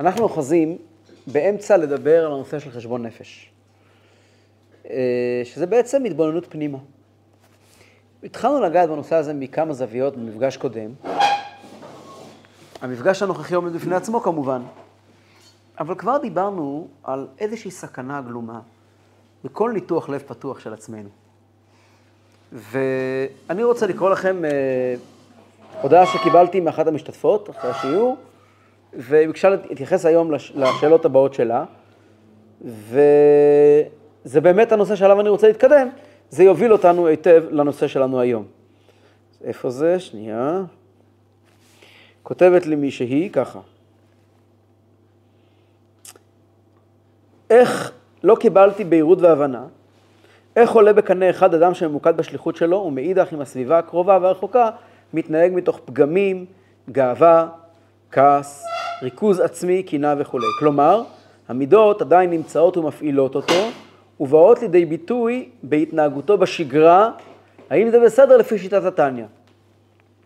אנחנו אוחזים באמצע לדבר על הנושא של חשבון נפש, אה, שזה בעצם התבוננות פנימה. התחלנו לגעת בנושא הזה מכמה זוויות במפגש קודם. המפגש הנוכחי עומד בפני עצמו כמובן, אבל כבר דיברנו על איזושהי סכנה גלומה בכל ניתוח לב פתוח של עצמנו. ואני רוצה לקרוא לכם אה, הודעה שקיבלתי מאחת המשתתפות אחרי השיעור, והיא ביקשה להתייחס היום לש, לשאלות הבאות שלה, וזה באמת הנושא שעליו אני רוצה להתקדם, זה יוביל אותנו היטב לנושא שלנו היום. איפה זה? שנייה. כותבת לי מישהי ככה. איך לא קיבלתי בהירות והבנה, איך עולה בקנה אחד אדם שממוקד בשליחות שלו ומאידך עם הסביבה הקרובה והרחוקה מתנהג מתוך פגמים, גאווה, כעס, ריכוז עצמי, קנאה וכולי. כלומר, המידות עדיין נמצאות ומפעילות אותו ובאות לידי ביטוי בהתנהגותו בשגרה, האם זה בסדר לפי שיטת התניא?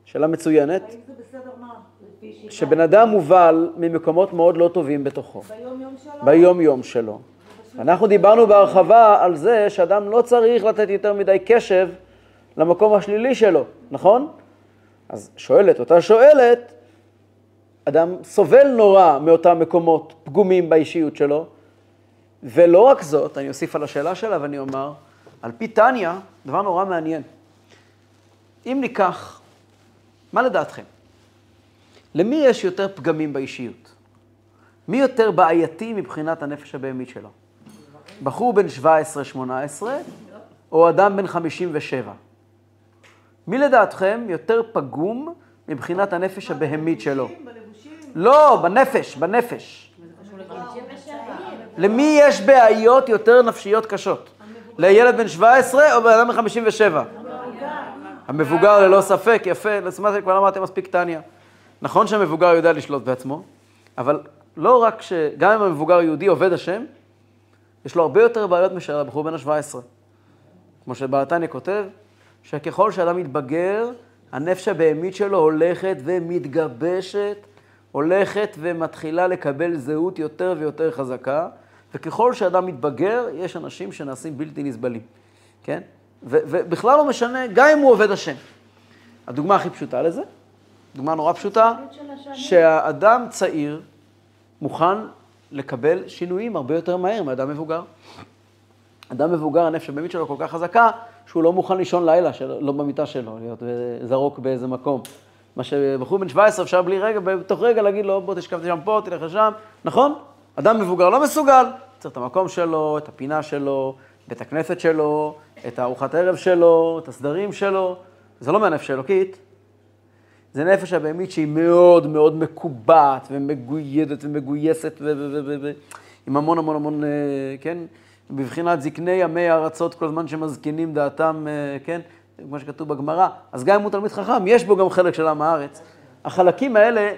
שאלה מצוינת. האם זה בסדר מה? שבן אדם מובל ממקומות מאוד לא טובים בתוכו, ביום יום שלו? ביום יום שלו. אנחנו דיברנו בהרחבה על זה שאדם לא צריך לתת יותר מדי קשב למקום השלילי שלו, נכון? אז שואלת, אותה שואלת, אדם סובל נורא מאותם מקומות פגומים באישיות שלו, ולא רק זאת, אני אוסיף על השאלה שלה ואני אומר, על פי טניה, דבר נורא מעניין. אם ניקח, מה לדעתכם? למי יש יותר פגמים באישיות? מי יותר בעייתי מבחינת הנפש הבהמית שלו? בחור בן 17-18 או אדם בן 57? מי לדעתכם יותר פגום מבחינת הנפש הבהמית שלו? לא, בנפש, בנפש. למי יש בעיות יותר נפשיות קשות? לילד בן 17 או בן אדם בן 57? המבוגר ללא ספק, יפה, לסימן כבר למדתם מספיק טניה. נכון שהמבוגר יודע לשלוט בעצמו, אבל לא רק ש... גם אם המבוגר יהודי עובד השם, יש לו הרבה יותר בעיות מאשר הבחור בן ה-17. כמו שבעתניה כותב, שככל שאדם מתבגר, הנפש הבהמית שלו הולכת ומתגבשת, הולכת ומתחילה לקבל זהות יותר ויותר חזקה, וככל שאדם מתבגר, יש אנשים שנעשים בלתי נסבלים, כן? ו- ובכלל לא משנה, גם אם הוא עובד השם. הדוגמה הכי פשוטה לזה, דוגמה נורא פשוטה, שהאדם צעיר מוכן לקבל שינויים הרבה יותר מהר מאדם מבוגר. אדם מבוגר, הנפש הבהמית שלו כל כך חזקה, שהוא לא מוכן לישון לילה, של, לא במיטה שלו, להיות זרוק באיזה מקום. מה שבחור בן 17 אפשר בלי רגע, בתוך רגע להגיד לו, בוא תשכב שם פה, תלך לשם, נכון? אדם מבוגר לא מסוגל, צריך את המקום שלו, את הפינה שלו, בית הכנסת שלו, את הארוחת ערב שלו, את הסדרים שלו. זה לא מהנפש האלוקית, זה נפש הבהמית שהיא מאוד מאוד מקובעת ומגוידת ומגויסת ו- ו- ו- ו- ו- עם המון המון המון, אה, כן, בבחינת זקני ימי הארצות כל הזמן שמזקינים דעתם, אה, כן, כמו שכתוב בגמרא. אז גם אם הוא תלמיד חכם, יש בו גם חלק של עם הארץ. החלקים האלה,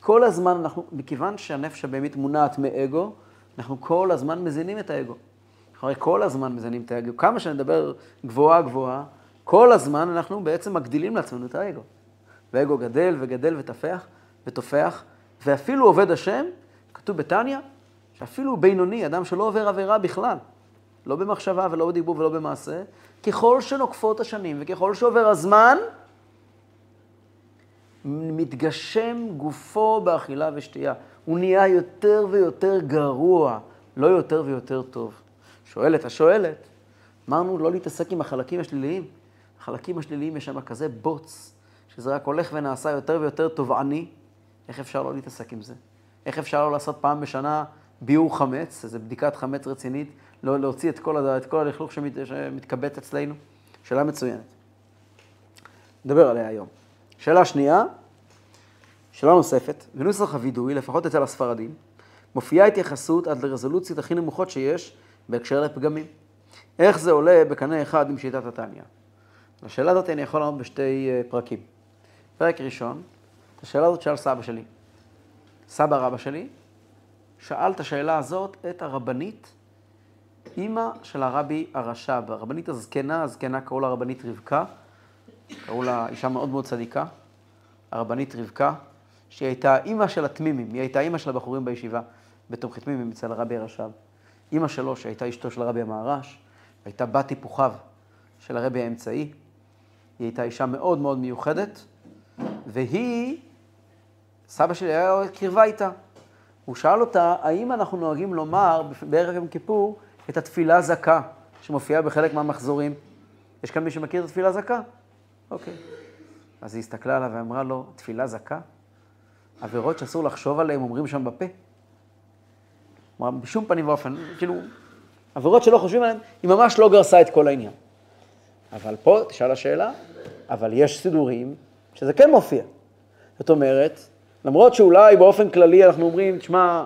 כל הזמן אנחנו, מכיוון שהנפש הבהמית מונעת מאגו, אנחנו כל הזמן מזינים את האגו. הרי כל הזמן מזינים את האגו. כמה שנדבר גבוהה גבוהה, כל הזמן אנחנו בעצם מגדילים לעצמנו את האגו. והאגו גדל וגדל ותפח ותופח, ואפילו עובד השם, כתוב בתניא, שאפילו בינוני, אדם שלא עובר עבירה בכלל, לא במחשבה ולא בדיבור ולא במעשה, ככל שנוקפות השנים וככל שעובר הזמן, מתגשם גופו באכילה ושתייה. הוא נהיה יותר ויותר גרוע, לא יותר ויותר טוב. שואלת השואלת, אמרנו לא להתעסק עם החלקים השליליים. החלקים השליליים יש שם כזה בוץ, שזה רק הולך ונעשה יותר ויותר תובעני. איך אפשר לא להתעסק עם זה? איך אפשר לא לעשות פעם בשנה ביעור חמץ, איזו בדיקת חמץ רצינית, להוציא את כל. את כל הלכלוך שמת... שמתקבט אצלנו? שאלה מצוינת. נדבר עליה היום. שאלה שנייה, שאלה נוספת, בנוסח הווידוי, לפחות אצל הספרדים, מופיעה התייחסות עד לרזולוציות הכי נמוכות שיש בהקשר לפגמים. איך זה עולה בקנה אחד עם שיטת התניא? לשאלה הזאת אני יכול לענות בשתי אה, פרקים. פרק ראשון, את השאלה הזאת שאל סבא שלי. סבא רבא שלי שאל את השאלה הזאת את הרבנית, אימא של הרבי הרש"ב, הרבנית הזקנה, הזקנה קראו לה רבנית רבקה, קראו לה אישה מאוד מאוד צדיקה, הרבנית רבקה, שהיא הייתה אימא של התמימים, היא הייתה אימא של הבחורים בישיבה בתומכי תמימים אצל הרבי הרש"ב. אימא שלו, שהייתה אשתו של הרבי המהר"ש, הייתה בת טיפוחיו של הרבי האמצעי. היא הייתה אישה מאוד מאוד מיוחדת, והיא, סבא שלי היה קרבה איתה. הוא שאל אותה, האם אנחנו נוהגים לומר בערב יום כיפור את התפילה זכה, שמופיעה בחלק מהמחזורים? יש כאן מי שמכיר את התפילה זכה? אוקיי. אז היא הסתכלה עליו ואמרה לו, תפילה זכה? עבירות שאסור לחשוב עליהן אומרים שם בפה? כלומר, בשום פנים ואופן, כאילו, עבירות שלא חושבים עליהן, היא ממש לא גרסה את כל העניין. אבל פה, תשאל השאלה, אבל יש סידורים שזה כן מופיע. זאת אומרת, למרות שאולי באופן כללי אנחנו אומרים, תשמע,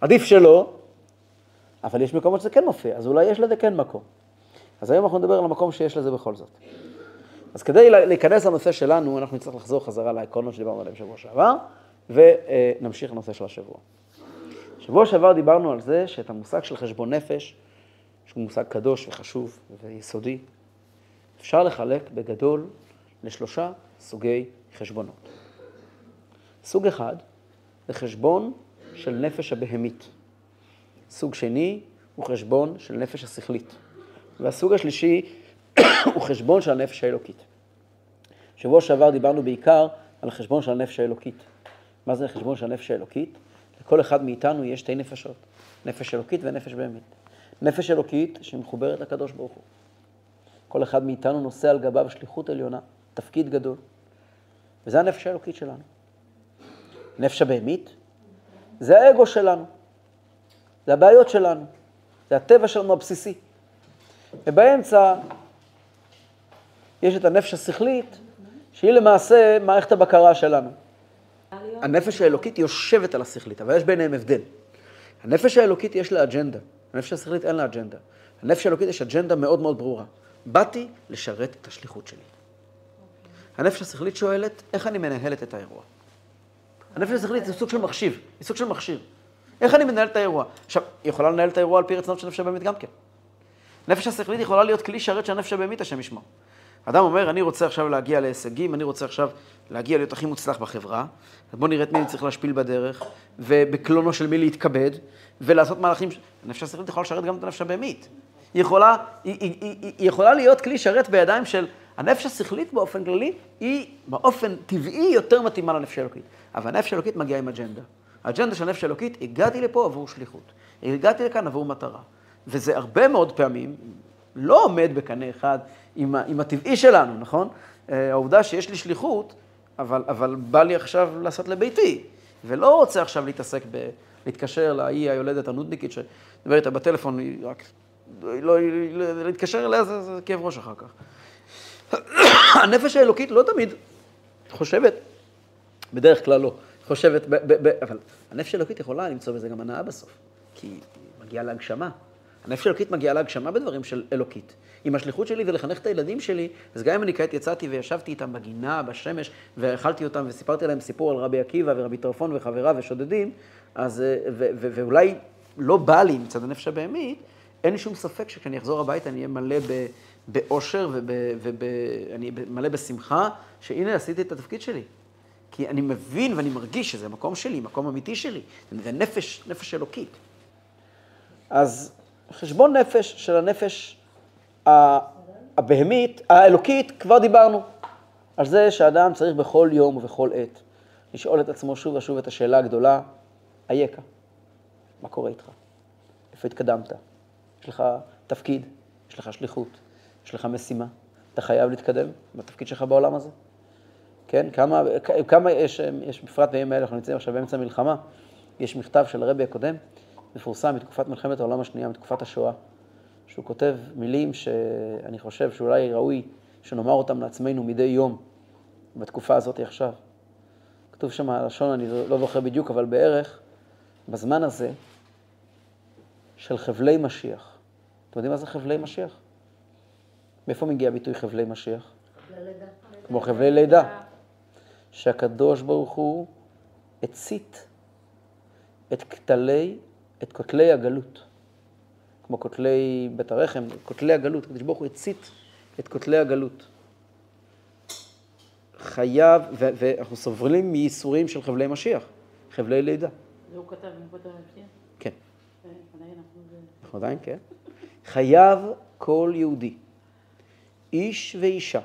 עדיף שלא, אבל יש מקומות שזה כן מופיע, אז אולי יש לזה כן מקום. אז היום אנחנו נדבר על המקום שיש לזה בכל זאת. אז כדי להיכנס לנושא שלנו, אנחנו נצטרך לחזור חזרה לעקרונות שדיברנו עליהם בשבוע שעבר, ונמשיך לנושא של השבוע. שבוע שעבר דיברנו על זה שאת המושג של חשבון נפש, שהוא מושג קדוש וחשוב ויסודי, אפשר לחלק בגדול לשלושה סוגי חשבונות. סוג אחד זה חשבון של נפש הבהמית. סוג שני הוא חשבון של נפש השכלית. והסוג השלישי הוא חשבון של הנפש האלוקית. שבוע שעבר דיברנו בעיקר על החשבון של הנפש האלוקית. מה זה החשבון של הנפש האלוקית? לכל אחד מאיתנו יש שתי נפשות, נפש אלוקית ונפש בהמית. נפש אלוקית שמחוברת לקדוש ברוך הוא. כל אחד מאיתנו נושא על גביו שליחות עליונה, תפקיד גדול, וזה הנפש האלוקית שלנו. נפש הבהמית זה האגו שלנו, זה הבעיות שלנו, זה הטבע שלנו הבסיסי. ובאמצע יש את הנפש השכלית, שהיא למעשה מערכת הבקרה שלנו. הנפש האלוקית יושבת על השכלית, אבל יש ביניהם הבדל. הנפש האלוקית יש לה אג'נדה, הנפש השכלית אין לה אג'נדה. הנפש האלוקית יש אג'נדה מאוד מאוד ברורה. באתי לשרת את השליחות שלי. הנפש השכלית שואלת, איך אני מנהלת את האירוע? הנפש השכלית זה סוג של מחשיב, היא סוג של מכשיר. איך אני מנהל את האירוע? עכשיו, היא יכולה לנהל את האירוע על פי רצונות של נפש הבאמית גם כן. נפש השכלית יכולה להיות כלי שרת של הנפש הבאמית, השם ישמור. אדם אומר, אני רוצה עכשיו להגיע להישגים, אני רוצה עכשיו להגיע להיות הכי מוצלח בחברה, אז בואו נראה את מי אני צריך להשפיל בדרך, ובקלונו של מי להתכבד, ולעשות מהלכים... הנפש השכלית יכולה לשרת גם את הנפש הבהמית. היא יכולה, היא, היא, היא, היא יכולה להיות כלי שרת בידיים של... הנפש השכלית באופן כללי, היא באופן טבעי יותר מתאימה לנפש האלוקית. אבל הנפש האלוקית מגיעה עם אג'נדה. האג'נדה של הנפש האלוקית, הגעתי לפה עבור שליחות. הגעתי לכאן עבור מטרה. וזה הרבה מאוד פעמים לא עומד בקנה אחד עם, עם הטבעי שלנו, נכון? אה, העובדה שיש לי שליחות, אבל, אבל בא לי עכשיו לעשות לביתי, ולא רוצה עכשיו להתעסק ב... להתקשר לאי היולדת הנודניקית שדבר איתה בטלפון, היא רק... לא, להתקשר אליה זה, זה כאב ראש אחר כך. הנפש האלוקית לא תמיד חושבת, בדרך כלל לא, חושבת, ב, ב, ב, אבל הנפש האלוקית יכולה למצוא בזה גם הנאה בסוף, כי היא מגיעה להגשמה. הנפש האלוקית מגיעה להגשמה בדברים של אלוקית. אם השליחות שלי זה לחנך את הילדים שלי, אז גם אם אני כעת יצאתי וישבתי איתם בגינה, בשמש, ואכלתי אותם וסיפרתי להם סיפור על רבי עקיבא ורבי טרפון וחבריו ושודדים, אז, ו, ו, ו, ואולי לא בא לי מצד הנפש הבהמית, אין לי שום ספק שכשאני אחזור הביתה אני אהיה מלא באושר ואני מלא בשמחה, שהנה עשיתי את התפקיד שלי. כי אני מבין ואני מרגיש שזה מקום שלי, מקום אמיתי שלי, זה נפש, נפש אלוקית. אז חשבון נפש של הנפש הבהמית, האלוקית, כבר דיברנו. על זה שאדם צריך בכל יום ובכל עת לשאול את עצמו שוב ושוב את השאלה הגדולה, אייכה? מה קורה איתך? איפה התקדמת? יש לך תפקיד, יש לך שליחות, יש לך משימה, אתה חייב להתקדם בתפקיד שלך בעולם הזה. כן, כמה, כמה יש, יש בפרט בימים האלה, אנחנו נמצאים עכשיו באמצע המלחמה, יש מכתב של הרבי הקודם, מפורסם מתקופת מלחמת העולם השנייה, מתקופת השואה, שהוא כותב מילים שאני חושב שאולי ראוי שנאמר אותם לעצמנו מדי יום, בתקופה הזאת עכשיו. כתוב שם, הלשון אני לא זוכר בדיוק, אבל בערך, בזמן הזה של חבלי משיח. אתם יודעים מה זה חבלי משיח? מאיפה מגיע הביטוי חבלי משיח? חבלי לידה. כמו חבלי לידה. שהקדוש ברוך הוא הצית את כתלי, את כותלי הגלות. כמו כותלי בית הרחם, כותלי הגלות. הקדוש ברוך הוא הצית את כותלי הגלות. חייב, ואנחנו סובלים מייסורים של חבלי משיח, חבלי לידה. זה הוא כתב כותב המפתיע? כן. אנחנו... אנחנו עדיין, כן. חייב כל יהודי, איש ואישה,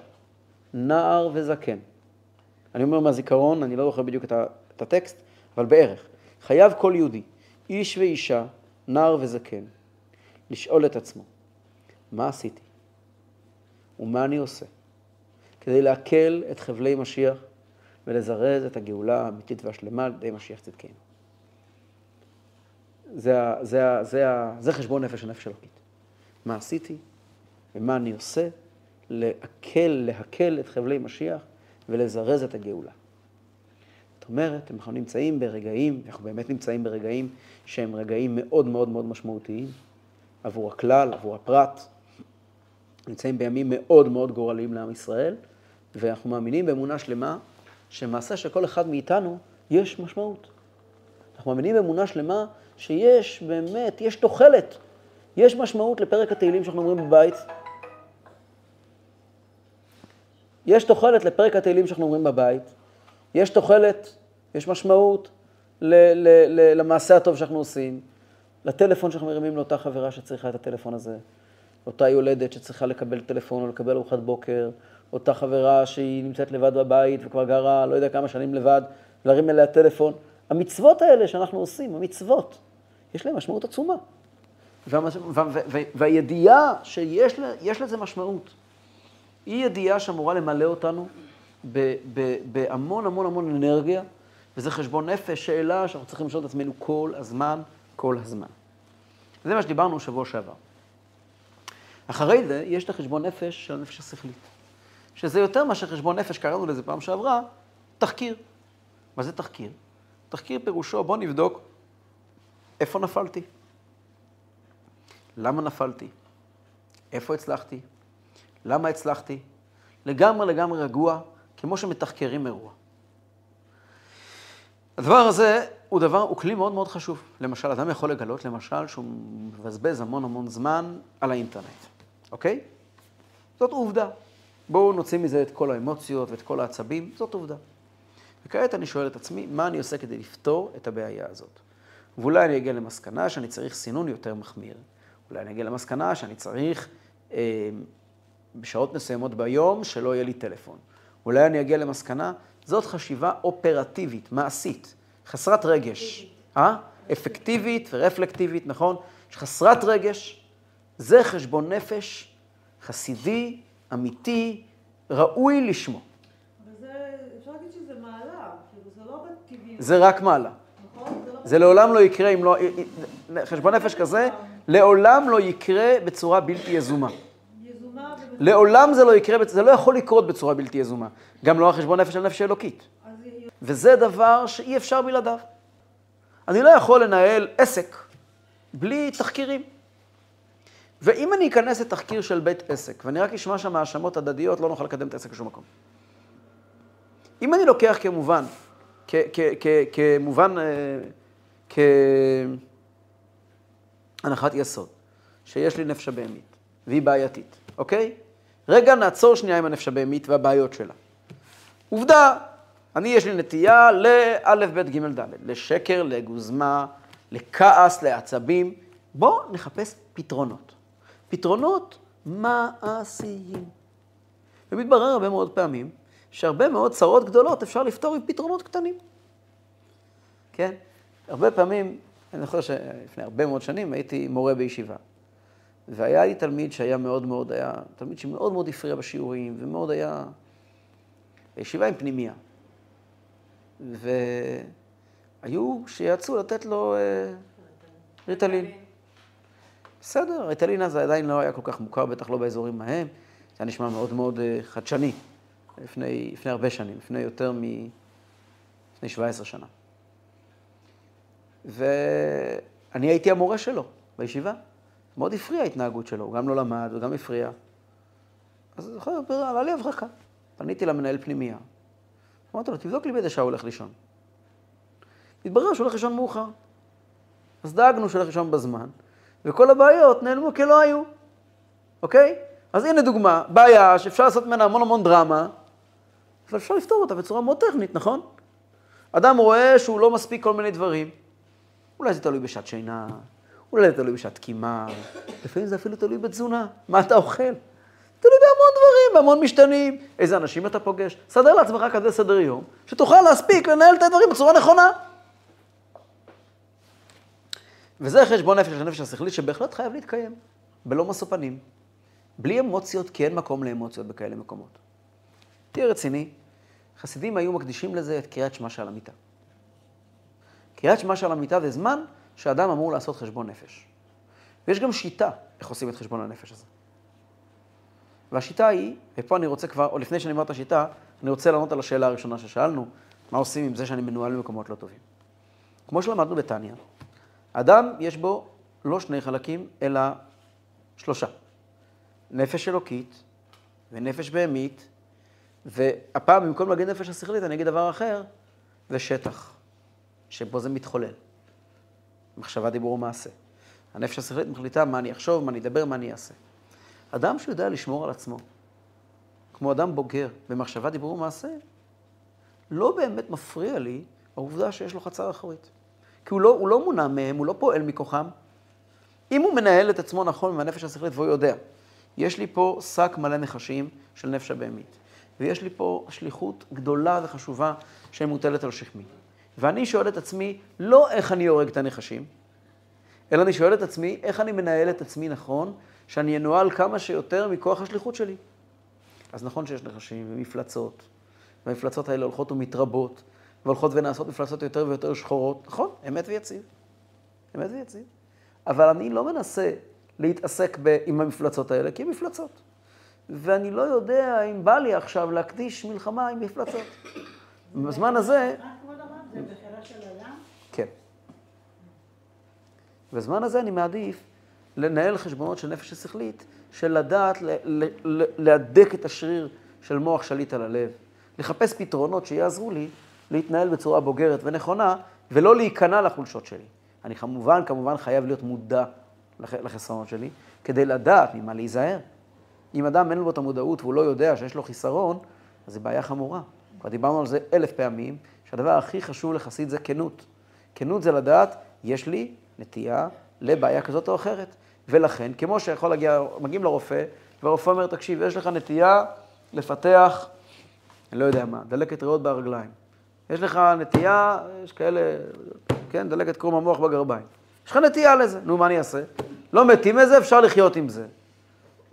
נער וזקן. אני אומר מהזיכרון, אני לא זוכר בדיוק את, ה- את הטקסט, אבל בערך. חייב כל יהודי, איש ואישה, נער וזקן, לשאול את עצמו, מה עשיתי? ומה אני עושה? כדי להקל את חבלי משיח ולזרז את הגאולה האמיתית והשלמה על ידי משיח צדקנו. זה, זה, זה, ה- זה חשבון נפש הנפש אלוקית. מה עשיתי ומה אני עושה להקל, להקל את חבלי משיח ולזרז את הגאולה. זאת אומרת, אנחנו נמצאים ברגעים, אנחנו באמת נמצאים ברגעים שהם רגעים מאוד מאוד מאוד משמעותיים עבור הכלל, עבור הפרט. נמצאים בימים מאוד מאוד גורליים לעם ישראל, ואנחנו מאמינים באמונה שלמה שמעשה של כל אחד מאיתנו יש משמעות. אנחנו מאמינים באמונה שלמה שיש באמת, יש תוחלת, יש משמעות לפרק התהילים שאנחנו אומרים בבית. יש תוחלת לפרק התהילים שאנחנו אומרים בבית. יש תוחלת, יש משמעות ל- ל- ל- למעשה הטוב שאנחנו עושים, לטלפון שאנחנו מרימים לאותה חברה שצריכה את הטלפון הזה, אותה יולדת שצריכה לקבל טלפון או לקבל ארוחת בוקר, אותה חברה שהיא נמצאת לבד בבית וכבר גרה לא יודע כמה שנים לבד, להרים אליה טלפון. המצוות האלה שאנחנו עושים, המצוות, יש להן משמעות עצומה. והידיעה שיש לזה משמעות, היא ידיעה שאמורה למלא אותנו. בהמון המון המון אנרגיה, וזה חשבון נפש, שאלה שאנחנו צריכים לשאול את עצמנו כל הזמן, כל הזמן. זה מה שדיברנו שבוע שעבר. אחרי זה, יש את החשבון נפש של הנפש השכלית, שזה יותר מאשר חשבון נפש, קראנו לזה פעם שעברה, תחקיר. מה זה תחקיר? תחקיר פירושו, בוא נבדוק איפה נפלתי, למה נפלתי, איפה הצלחתי, למה הצלחתי, לגמרי לגמרי רגוע, כמו שמתחקרים אירוע. הדבר הזה הוא דבר, הוא כלי מאוד מאוד חשוב. למשל, אדם יכול לגלות, למשל, שהוא מבזבז המון המון זמן על האינטרנט, אוקיי? זאת עובדה. בואו נוציא מזה את כל האמוציות ואת כל העצבים, זאת עובדה. וכעת אני שואל את עצמי, מה אני עושה כדי לפתור את הבעיה הזאת? ואולי אני אגיע למסקנה שאני צריך סינון יותר מחמיר. אולי אני אגיע למסקנה שאני צריך אה, בשעות מסוימות ביום שלא יהיה לי טלפון. אולי אני אגיע למסקנה, זאת חשיבה אופרטיבית, מעשית, חסרת רגש. אה? אפקטיבית ורפלקטיבית, נכון? חסרת רגש, זה חשבון נפש חסידי, אמיתי, ראוי לשמו. וזה, אפשר להגיד שזה מעלה, כאילו זה לא בטבעי, זה רק מעלה. נכון? זה לא זה לעולם לא יקרה אם לא... חשבון נפש כזה, לעולם לא יקרה בצורה בלתי יזומה. לעולם זה לא יקרה, זה לא יכול לקרות בצורה בלתי יזומה. גם לא החשבון נפש של נפש אלוקית. וזה דבר שאי אפשר בלעדיו. אני לא יכול לנהל עסק בלי תחקירים. ואם אני אכנס לתחקיר של בית עסק, ואני רק אשמע שם האשמות הדדיות, לא נוכל לקדם את העסק לשום מקום. אם אני לוקח כמובן, כמובן, אה, כהנחת יסוד, שיש לי נפש הבהמית, והיא בעייתית, אוקיי? רגע, נעצור שנייה עם הנפש הבהמית והבעיות שלה. עובדה, אני יש לי נטייה לאלף, בית, גימל, דלת, לשקר, לגוזמה, לכעס, לעצבים. בואו נחפש פתרונות. פתרונות מעשיים. ומתברר הרבה מאוד פעמים שהרבה מאוד צרות גדולות אפשר לפתור עם פתרונות קטנים. כן? הרבה פעמים, אני זוכר שלפני הרבה מאוד שנים הייתי מורה בישיבה. והיה לי תלמיד שהיה מאוד מאוד, היה תלמיד שמאוד מאוד הפריע בשיעורים, ומאוד היה... ישיבה עם פנימייה. והיו שיצאו לתת לו אה, ריטלין. בסדר, ריטלין אז עדיין לא היה כל כך מוכר, בטח לא באזורים ההם. זה היה נשמע מאוד מאוד אה, חדשני, לפני, לפני הרבה שנים, לפני יותר מ... לפני 17 שנה. ואני הייתי המורה שלו בישיבה. מאוד הפריע ההתנהגות שלו, הוא גם לא למד וגם הפריע. אז אני זוכר, עלה לי הברקה. פניתי למנהל פנימייה. אמרתי לו, תבדוק לי באיזה שעה הוא הולך לישון. התברר שהוא הולך לישון מאוחר. אז דאגנו שהוא הולך לישון בזמן, וכל הבעיות נעלמו כלא היו, אוקיי? אז הנה דוגמה, בעיה שאפשר לעשות ממנה המון המון דרמה, אבל אפשר לפתור אותה בצורה מאוד טכנית, נכון? אדם רואה שהוא לא מספיק כל מיני דברים. אולי זה תלוי בשעת שינה, אולי זה תלוי בשעת קימה, לפעמים זה אפילו תלוי בתזונה, מה אתה אוכל. תלוי בהמון דברים, בהמון משתנים, איזה אנשים אתה פוגש. סדר לעצמך כזה סדר יום, שתוכל להספיק לנהל את הדברים בצורה נכונה. וזה חשבון נפש, הנפש השכלית, שבהחלט חייב להתקיים, בלא משוא פנים. בלי אמוציות, כי אין מקום לאמוציות בכאלה מקומות. תהיה רציני, חסידים היו מקדישים לזה את קריאת שמע של המיטה. קריאת שמע של המיטה זה זמן שאדם אמור לעשות חשבון נפש. ויש גם שיטה איך עושים את חשבון הנפש הזה. והשיטה היא, ופה אני רוצה כבר, או לפני שאני אומר את השיטה, אני רוצה לענות על השאלה הראשונה ששאלנו, מה עושים עם זה שאני מנוהל במקומות לא טובים. כמו שלמדנו בתניא, אדם יש בו לא שני חלקים, אלא שלושה. נפש אלוקית ונפש בהמית, והפעם במקום להגיד נפש השכלית אני אגיד דבר אחר, זה שטח, שבו זה מתחולל. מחשבה, דיבור ומעשה. הנפש השכלית מחליטה מה אני אחשוב, מה אני אדבר, מה אני אעשה. אדם שיודע לשמור על עצמו, כמו אדם בוגר במחשבה, דיבור ומעשה, לא באמת מפריע לי העובדה שיש לו חצר אחורית. כי הוא לא, הוא לא מונע מהם, הוא לא פועל מכוחם. אם הוא מנהל את עצמו נכון עם הנפש השכלית והוא יודע, יש לי פה שק מלא נחשים של נפש הבהמית, ויש לי פה שליחות גדולה וחשובה שמוטלת על שכמי. ואני שואל את עצמי, לא איך אני הורג את הנחשים, אלא אני שואל את עצמי, איך אני מנהל את עצמי נכון, שאני אנוהל כמה שיותר מכוח השליחות שלי. אז נכון שיש נחשים ומפלצות, והמפלצות האלה הולכות ומתרבות, והולכות ונעשות מפלצות יותר ויותר שחורות, נכון, אמת ויציב. אמת ויציב. אבל אני לא מנסה להתעסק ב, עם המפלצות האלה, כי הן מפלצות. ואני לא יודע אם בא לי עכשיו להקדיש מלחמה עם מפלצות. בזמן הזה... רק כבוד הרב, זה בשאלה של אדם? כן. בזמן הזה אני מעדיף לנהל חשבונות של נפש השכלית, של לדעת להדק את השריר של מוח שליט על הלב, לחפש פתרונות שיעזרו לי להתנהל בצורה בוגרת ונכונה, ולא להיכנע לחולשות שלי. אני כמובן, כמובן חייב להיות מודע לח- לחסרונות שלי, כדי לדעת ממה להיזהר. אם אדם אין לו את המודעות והוא לא יודע שיש לו חיסרון, אז זו בעיה חמורה. כבר דיברנו על זה אלף פעמים, שהדבר הכי חשוב לחסיד זה כנות. כנות זה לדעת, יש לי נטייה לבעיה כזאת או אחרת. ולכן, כמו שיכול להגיע, מגיעים לרופא, והרופא אומר, תקשיב, יש לך נטייה לפתח, אני לא יודע מה, דלקת ריאות ברגליים. יש לך נטייה, יש כאלה, כן, דלקת קרום המוח בגרביים. יש לך נטייה לזה, נו, מה אני אעשה? לא מתים מזה, אפשר לחיות עם זה.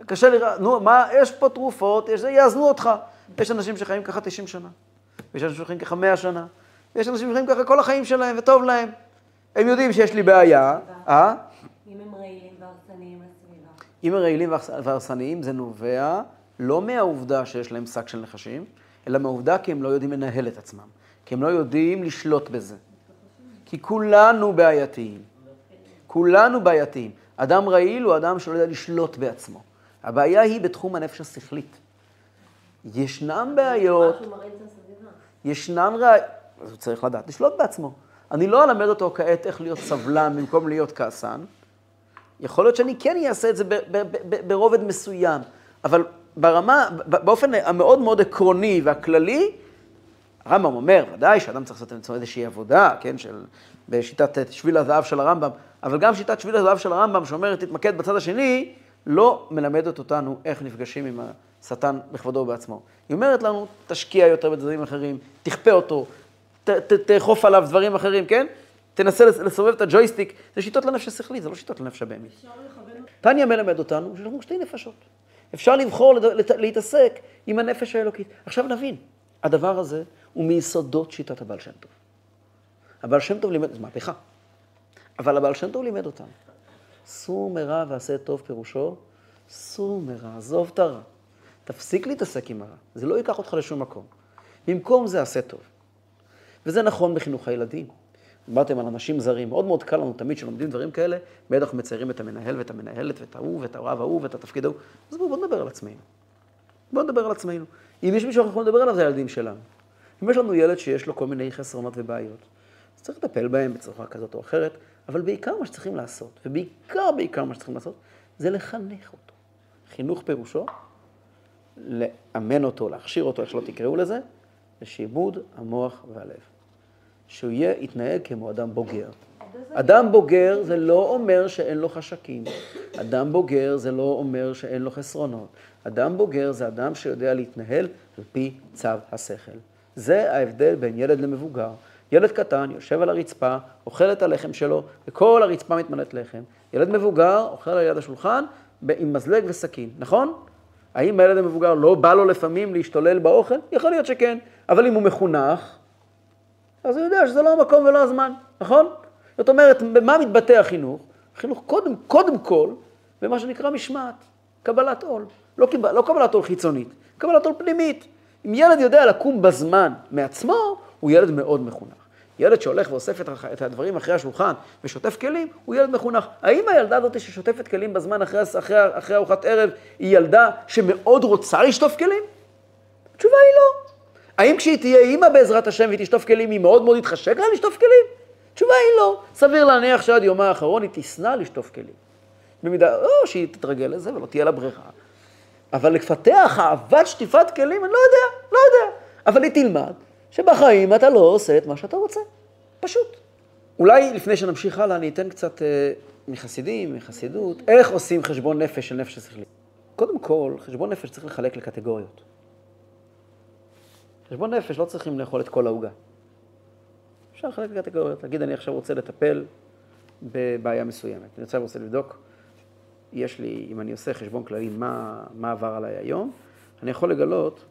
קשה לי, נו, מה, יש פה תרופות, יש זה, יאזנו אותך. יש אנשים שחיים ככה 90 שנה, ויש אנשים שחיים ככה 100 שנה, ויש אנשים שחיים ככה כל החיים שלהם, וטוב להם. הם יודעים שיש לי בעיה, אה? אם הם רעילים והרסניים לסביבה. אם הם רעילים והרסניים, זה נובע לא מהעובדה שיש להם שק של נחשים, אלא מהעובדה כי הם לא יודעים לנהל את עצמם, כי הם לא יודעים לשלוט בזה. כי כולנו בעייתיים. כולנו בעייתיים. אדם רעיל הוא אדם שלא יודע לשלוט בעצמו. הבעיה היא בתחום הנפש השכלית. ישנם בעיות. ישנן ראיות, אז הוא צריך לדעת לשלוט בעצמו. אני לא אלמד אותו כעת איך להיות סבלן במקום להיות כעסן. יכול להיות שאני כן אעשה את זה ברובד מסוים, אבל ברמה, באופן המאוד מאוד עקרוני והכללי, הרמב"ם אומר, ודאי שאדם צריך לעשות עם עצמו איזושהי עבודה, כן, של, בשיטת שביל הזהב של הרמב"ם, אבל גם שיטת שביל הזהב של הרמב"ם, שאומרת, תתמקד בצד השני, לא מלמדת אותנו איך נפגשים עם השטן בכבודו ובעצמו. היא אומרת לנו, תשקיע יותר בדברים אחרים, תכפה אותו, תאכוף עליו דברים אחרים, כן? תנסה לס- לסובב את הג'ויסטיק, זה שיטות לנפש השכלית, זה לא שיטות לנפש הבהמית. תניא מלמד אותנו שיש לנו שתי נפשות. אפשר לבחור להתעסק עם הנפש האלוקית. עכשיו נבין, הדבר הזה הוא מיסודות שיטת הבעל שם טוב. הבעל שם טוב לימד, זו מהפכה, אבל הבעל שם טוב לימד אותנו. סור מרע ועשה טוב פירושו, סור מרע, עזוב את הרע. תפסיק להתעסק עם הרע, זה לא ייקח אותך לשום מקום. במקום זה עשה טוב. וזה נכון בחינוך הילדים. דיברתם על אנשים זרים, מאוד מאוד קל לנו תמיד כשלומדים דברים כאלה, מיד אנחנו מציירים את המנהל ואת המנהלת ואת ההוא ואת הרב ההוא ואת התפקיד ההוא. אז בואו בוא נדבר על עצמנו. בואו נדבר על עצמנו. אם יש מישהו שאנחנו יכולים לדבר עליו, זה הילדים שלנו. אם יש לנו ילד שיש לו כל מיני חסרונות ובעיות, אז צריך לטפל בהם בצורה כזאת או אחרת, אבל בעיקר מה שצריכים לעשות, ובעיקר בעיקר מה שצריכים לעשות, זה לחנך אותו. חינוך פירושו, לאמן אותו, להכשיר אותו, איך שלא תקראו לזה, לשעבוד המוח והלב. שהוא יהיה, יתנהג כמו אדם בוגר. אדם בוגר זה לא אומר שאין לו חשקים. אדם בוגר זה לא אומר שאין לו חסרונות. אדם בוגר זה אדם שיודע להתנהל על פי צו השכל. זה ההבדל בין ילד למבוגר. ילד קטן יושב על הרצפה, אוכל את הלחם שלו, וכל הרצפה מתמלאת לחם. ילד מבוגר אוכל על יד השולחן עם מזלג וסכין, נכון? האם הילד המבוגר לא בא לו לפעמים להשתולל באוכל? יכול להיות שכן. אבל אם הוא מחונך, אז הוא יודע שזה לא המקום ולא הזמן, נכון? זאת אומרת, במה מתבטא החינוך? החינוך קודם, קודם כל במה שנקרא משמעת, קבלת עול. לא, קיב... לא קבלת עול חיצונית, קבלת עול פנימית. אם ילד יודע לקום בזמן מעצמו, הוא ילד מאוד מחונך. ילד שהולך ואוסף את הדברים אחרי השולחן ושוטף כלים, הוא ילד מחונך. האם הילדה הזאת ששוטפת כלים בזמן אחרי, אחרי, אחרי ארוחת ערב, היא ילדה שמאוד רוצה לשטוף כלים? התשובה היא לא. האם כשהיא תהיה אימא בעזרת השם והיא תשטוף כלים, היא מאוד מאוד יתחשק לה לשטוף כלים? התשובה היא לא. סביר להניח שעד יומה האחרון היא תשנא לשטוף כלים. במידה, או שהיא תתרגל לזה ולא תהיה לה בריכה. אבל לפתח אהבת שטיפת כלים, אני לא יודע, לא יודע. אבל היא תלמד שבחיים אתה לא עושה את מה שאתה רוצה. פשוט. אולי לפני שנמשיך הלאה, אני אתן קצת אה, מחסידים, מחסידות, איך עושים חשבון נפש של נפש השכלית. קודם כל, חשבון נפש צריך לחלק לקטגוריות. חשבון נפש לא צריכים לאכול את כל העוגה. אפשר לחלק לקטגוריות, להגיד אני עכשיו רוצה לטפל בבעיה מסוימת. אני עכשיו רוצה לבדוק, יש לי, אם אני עושה חשבון כללי, מה, מה עבר עליי היום, אני יכול לגלות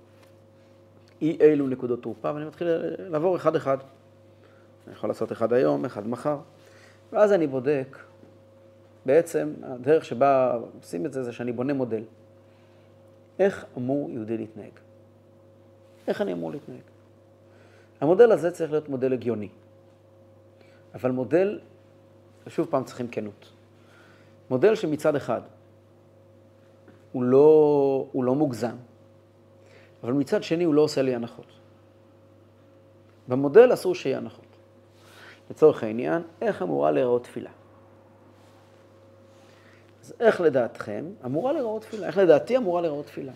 אי אילו נקודות תורפה, ואני מתחיל לעבור אחד-אחד. אני יכול לעשות אחד היום, אחד מחר. ואז אני בודק, בעצם הדרך שבה עושים את זה, זה שאני בונה מודל. איך אמור יהודי להתנהג? איך אני אמור להתנהג? המודל הזה צריך להיות מודל הגיוני. אבל מודל, שוב פעם צריכים כנות. מודל שמצד אחד הוא לא, הוא לא מוגזם, אבל מצד שני הוא לא עושה לי הנחות. במודל אסור שיהיה הנחות. לצורך העניין, איך אמורה להיראות תפילה? אז איך לדעתכם אמורה להיראות תפילה? איך לדעתי אמורה להיראות תפילה?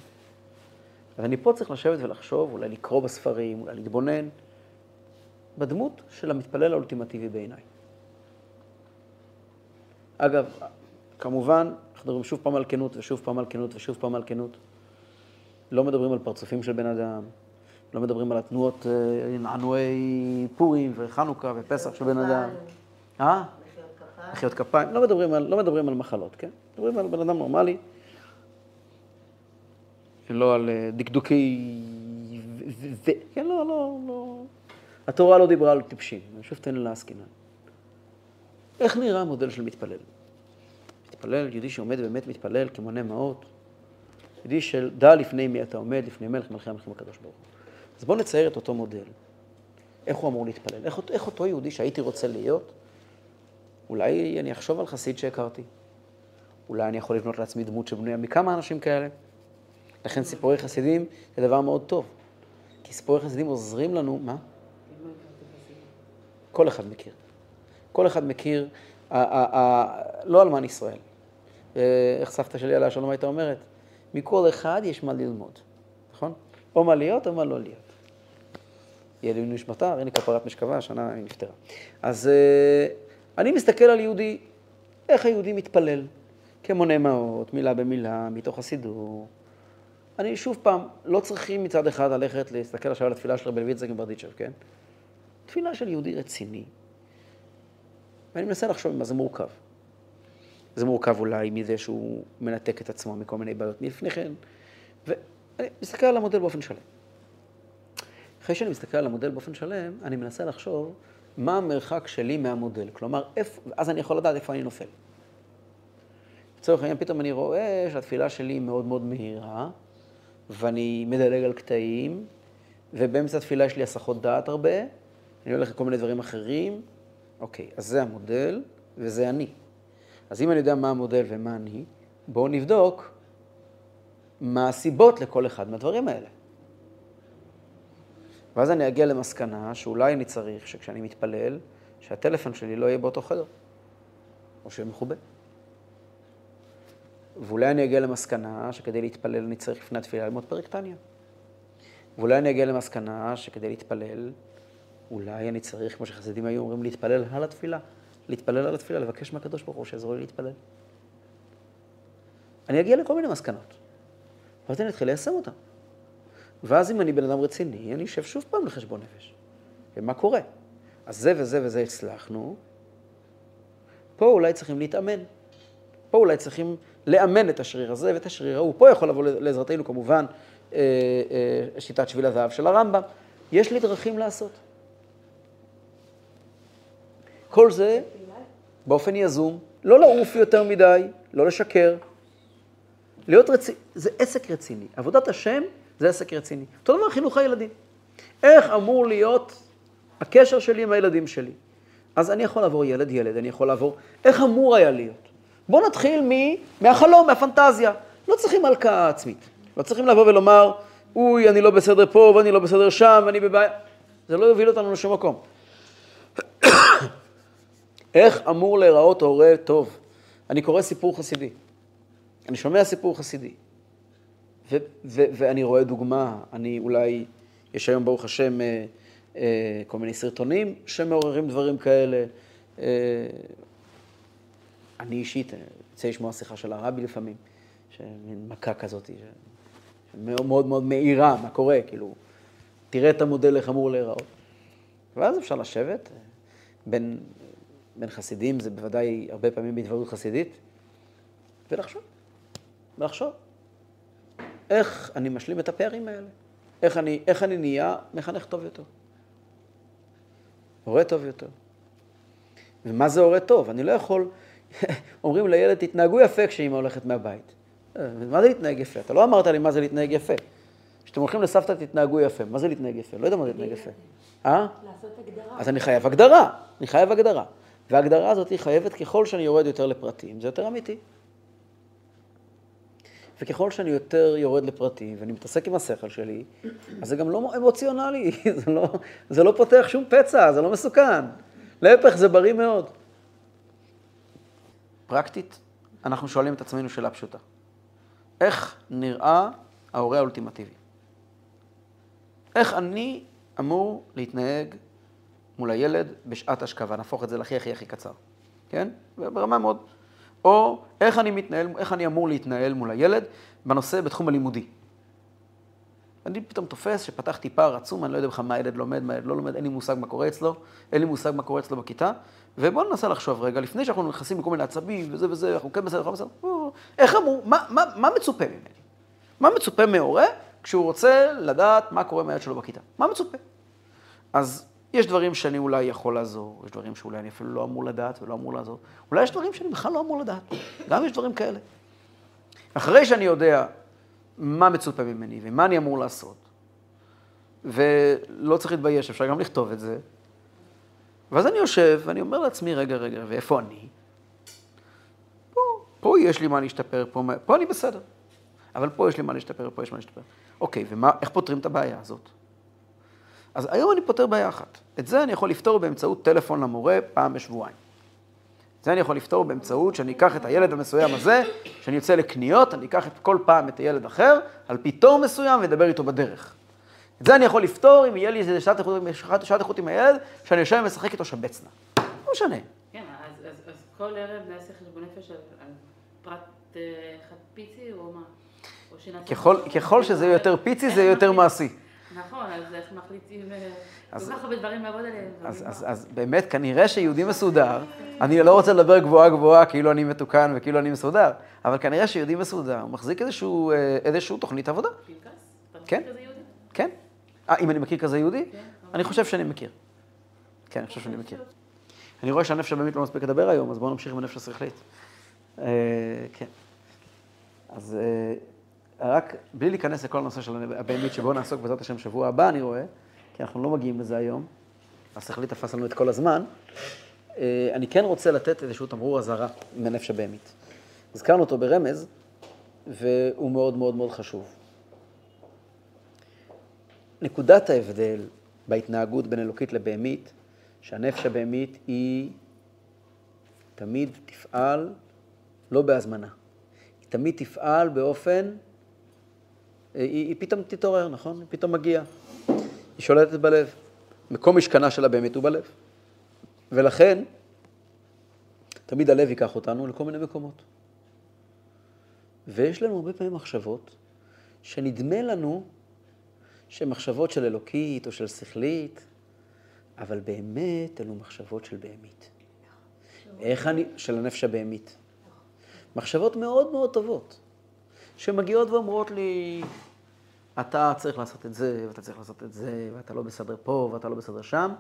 אז אני פה צריך לשבת ולחשוב, אולי לקרוא בספרים, אולי להתבונן, בדמות של המתפלל האולטימטיבי בעיניי. אגב, כמובן, אנחנו מדברים שוב פעם על כנות ושוב פעם על כנות ושוב פעם על כנות. לא מדברים על פרצופים של בן אדם, לא מדברים על התנועות, אה, ענועי פורים וחנוכה ופסח של בן אדם. אה? מחיאות כפיים. לא מדברים על, לא מדברים על מחלות, כן? מדברים על בן אדם נורמלי, לא על אה, דקדוקי... ו... כן, לא, לא, לא. התורה לא דיברה על טיפשים, שוב תן לה עסקינן. איך נראה המודל של מתפלל? מתפלל, יהודי שעומד באמת מתפלל כמונה מעות, יהודי של דע לפני מי אתה עומד, לפני מלך מלכי המלכים הקדוש ברוך הוא. אז בואו נצייר את אותו מודל. איך הוא אמור להתפלל? איך, איך אותו יהודי שהייתי רוצה להיות? אולי אני אחשוב על חסיד שהכרתי. אולי אני יכול לבנות לעצמי דמות שבנויה מכמה אנשים כאלה. לכן סיפורי חסידים זה דבר מאוד טוב. כי סיפורי חסידים עוזרים לנו, מה? כל אחד מכיר. כל אחד מכיר, לא אלמן ישראל. איך סבתא שלי עליה שלום הייתה אומרת? מכל אחד יש מה ללמוד, נכון? או מה להיות או מה לא להיות. יהיה לי נשמתה, הנה כפרת משכבה, השנה היא נפטרה. אז אני מסתכל על יהודי, איך היהודי מתפלל, כמונה מעות, מילה במילה, מתוך הסידור. אני שוב פעם, לא צריכים מצד אחד ללכת להסתכל עכשיו על התפילה של רבי לויצק מברדיצ'ב, כן? תפילה של יהודי רציני. ואני מנסה לחשוב מה זה מורכב. זה מורכב אולי מזה שהוא מנתק את עצמו מכל מיני בעיות מלפני כן, ואני מסתכל על המודל באופן שלם. אחרי שאני מסתכל על המודל באופן שלם, אני מנסה לחשוב מה המרחק שלי מהמודל. כלומר, איפה, אז אני יכול לדעת איפה אני נופל. לצורך העניין, פתאום אני רואה שהתפילה שלי מאוד מאוד מהירה, ואני מדלג על קטעים, ובאמצע התפילה יש לי הסחות דעת הרבה, אני הולך לכל מיני דברים אחרים. אוקיי, אז זה המודל, וזה אני. אז אם אני יודע מה המודל ומה אני, בואו נבדוק מה הסיבות לכל אחד מהדברים האלה. ואז אני אגיע למסקנה שאולי אני צריך שכשאני מתפלל, שהטלפון שלי לא יהיה באותו חדר, או שיהיה מכובה. ואולי אני אגיע למסקנה שכדי להתפלל אני צריך לפני התפילה ללמוד פרק טניה. ואולי אני אגיע למסקנה שכדי להתפלל, אולי אני צריך, כמו שחסידים היו אומרים, להתפלל על התפילה. להתפלל על התפילה, לבקש מהקדוש ברוך הוא שיעזור לי להתפלל. אני אגיע לכל מיני מסקנות. ואז אני אתחיל ליישם אותן. ואז אם אני בן אדם רציני, אני אשב שוב פעם לחשבון נפש. ומה קורה? אז זה וזה וזה הצלחנו, פה אולי צריכים להתאמן. פה אולי צריכים לאמן את השריר הזה ואת השריר ההוא. פה יכול לבוא לעזרתנו כמובן אה, אה, שיטת שביל הזהב של הרמב"ם. יש לי דרכים לעשות. כל זה באופן יזום, לא לעוף יותר מדי, לא לשקר. להיות רציני, זה עסק רציני. עבודת השם זה עסק רציני. אותו דבר חינוך הילדים. איך אמור להיות הקשר שלי עם הילדים שלי? אז אני יכול לעבור ילד-ילד, אני יכול לעבור, איך אמור היה להיות? בואו נתחיל מ... מהחלום, מהפנטזיה. לא צריכים הלקאה עצמית. לא צריכים לבוא ולומר, אוי, אני לא בסדר פה ואני לא בסדר שם ואני בבעיה. זה לא יוביל אותנו לשום מקום. איך אמור להיראות הורה טוב? אני קורא סיפור חסידי. אני שומע סיפור חסידי. ו- ו- ואני רואה דוגמה, אני אולי, יש היום ברוך השם אה, אה, כל מיני סרטונים שמעוררים דברים כאלה. אה, אני אישית רוצה לשמוע שיחה של הרבי לפעמים, שמין מכה כזאת, שמאוד מאוד מאירה מה קורה, כאילו, תראה את המודל איך אמור להיראות. ואז אפשר לשבת, בין, בין חסידים זה בוודאי הרבה פעמים בהתוועדות חסידית, ולחשוב, ולחשוב. איך אני משלים את הפערים האלה? איך אני, איך אני נהיה מחנך טוב יותר? הורה טוב יותר. ומה זה הורה טוב? אני לא יכול, אומרים לילד, תתנהגו יפה כשאימא הולכת מהבית. אה, מה זה להתנהג יפה? אתה לא אמרת לי מה זה להתנהג יפה. כשאתם הולכים לסבתא תתנהגו יפה. מה זה להתנהג יפה? לא יודע מה זה להתנהג יפה. אה? לעשות הגדרה. אז אני חייב הגדרה. אני חייב הגדרה. וההגדרה הזאת היא חייבת, ככל שאני יורד יותר לפרטים, זה יותר אמיתי. וככל שאני יותר יורד לפרטים ואני מתעסק עם השכל שלי, אז זה גם לא אמוציונלי, זה לא, זה לא פותח שום פצע, זה לא מסוכן. להפך, זה בריא מאוד. פרקטית, אנחנו שואלים את עצמנו שאלה פשוטה. איך נראה ההורה האולטימטיבי? איך אני אמור להתנהג מול הילד בשעת השכבה? נהפוך את זה להכי הכי הכי קצר, כן? ברמה מאוד... או איך אני מתנהל, איך אני אמור להתנהל מול הילד בנושא, בתחום הלימודי. אני פתאום תופס שפתחתי פער עצום, אני לא יודע בכלל מה הילד לומד, מה הילד לא לומד, אין לי מושג מה קורה אצלו, אין לי מושג מה קורה אצלו בכיתה, ובואו ננסה לחשוב רגע, לפני שאנחנו נכנסים לכל מיני עצבים וזה וזה, אנחנו כן בסדר, אנחנו בסדר, איך אמור, מה, מה, מה מצופה ממני? מה מצופה מהורה כשהוא רוצה לדעת מה קורה מהילד שלו בכיתה? מה מצופה? אז יש דברים שאני אולי יכול לעזור, יש דברים שאולי אני אפילו לא אמור לדעת ולא אמור לעזור. אולי יש דברים שאני בכלל לא אמור לדעת, גם יש דברים כאלה. אחרי שאני יודע מה מצופה ממני ומה אני אמור לעשות, ולא צריך להתבייש, אפשר גם לכתוב את זה, ואז אני יושב ואני אומר לעצמי, רגע, רגע, ואיפה אני? פה, פה יש לי מה להשתפר, פה, פה אני בסדר. אבל פה יש לי מה להשתפר, פה יש מה להשתפר. אוקיי, ואיך פותרים את הבעיה הזאת? אז היום אני פותר בעיה אחת. את זה אני יכול לפתור באמצעות טלפון למורה פעם בשבועיים. זה אני יכול לפתור באמצעות שאני אקח את הילד המסוים הזה, שאני יוצא לקניות, אני אקח את כל פעם את הילד אחר, על פי תור מסוים, ואדבר איתו בדרך. את זה אני יכול לפתור אם יהיה לי איזה שעת איכות, שעת איכות עם הילד, שאני יושב ומשחק איתו שבצנה. לא משנה. כן, אז, אז, אז כל ערב נעשה חשבון נפש על, על פרט אה, אחד פיצי או מה? ככל, ככל שזה יותר פיצי, זה יותר מעשי. נכון, אז איך מחליטים, אה, כל כך הרבה דברים לעבוד עליהם. אז, אז, אז באמת, כנראה שיהודי מסודר, אני לא רוצה לדבר גבוהה גבוהה כאילו אני מתוקן וכאילו אני מסודר, אבל כנראה שיהודי מסודר מחזיק איזשהו, אה, איזשהו תוכנית עבודה. כן. כן? אה, אם אני מכיר כזה יהודי? כן. אני חושב שאני מכיר. כן, אני חושב שאני מכיר. אני רואה שהנפש הבאמית לא מספיק לדבר היום, אז בואו נמשיך עם הנפש השכלית. אה, כן. אז רק בלי להיכנס לכל הנושא של הבאמית, שבואו נעסוק בעזרת השם שבוע הבא, אני רואה, כי אנחנו לא מגיעים לזה היום. השכלית תפס לנו את כל הזמן. אה, אני כן רוצה לתת איזשהו תמרור אזהרה מהנפש הבהמית. הזכרנו אותו ברמז, והוא מאוד מאוד מאוד חשוב. נקודת ההבדל בהתנהגות בין אלוקית לבהמית, שהנפש הבהמית היא תמיד תפעל לא בהזמנה. היא תמיד תפעל באופן, היא, היא פתאום תתעורר, נכון? היא פתאום מגיעה. היא שולטת בלב. מקום משכנה שלה באמת הוא בלב. ולכן, תמיד הלב ייקח אותנו לכל מיני מקומות. ויש לנו הרבה פעמים מחשבות שנדמה לנו שהן מחשבות של אלוקית או של שכלית, אבל באמת אלו מחשבות של בהמית. איך אני, של הנפש הבהמית. מחשבות מאוד מאוד טובות, שמגיעות ואומרות לי, אתה צריך לעשות את זה, ואתה צריך לעשות את זה, ואתה לא בסדר פה, ואתה לא בסדר שם.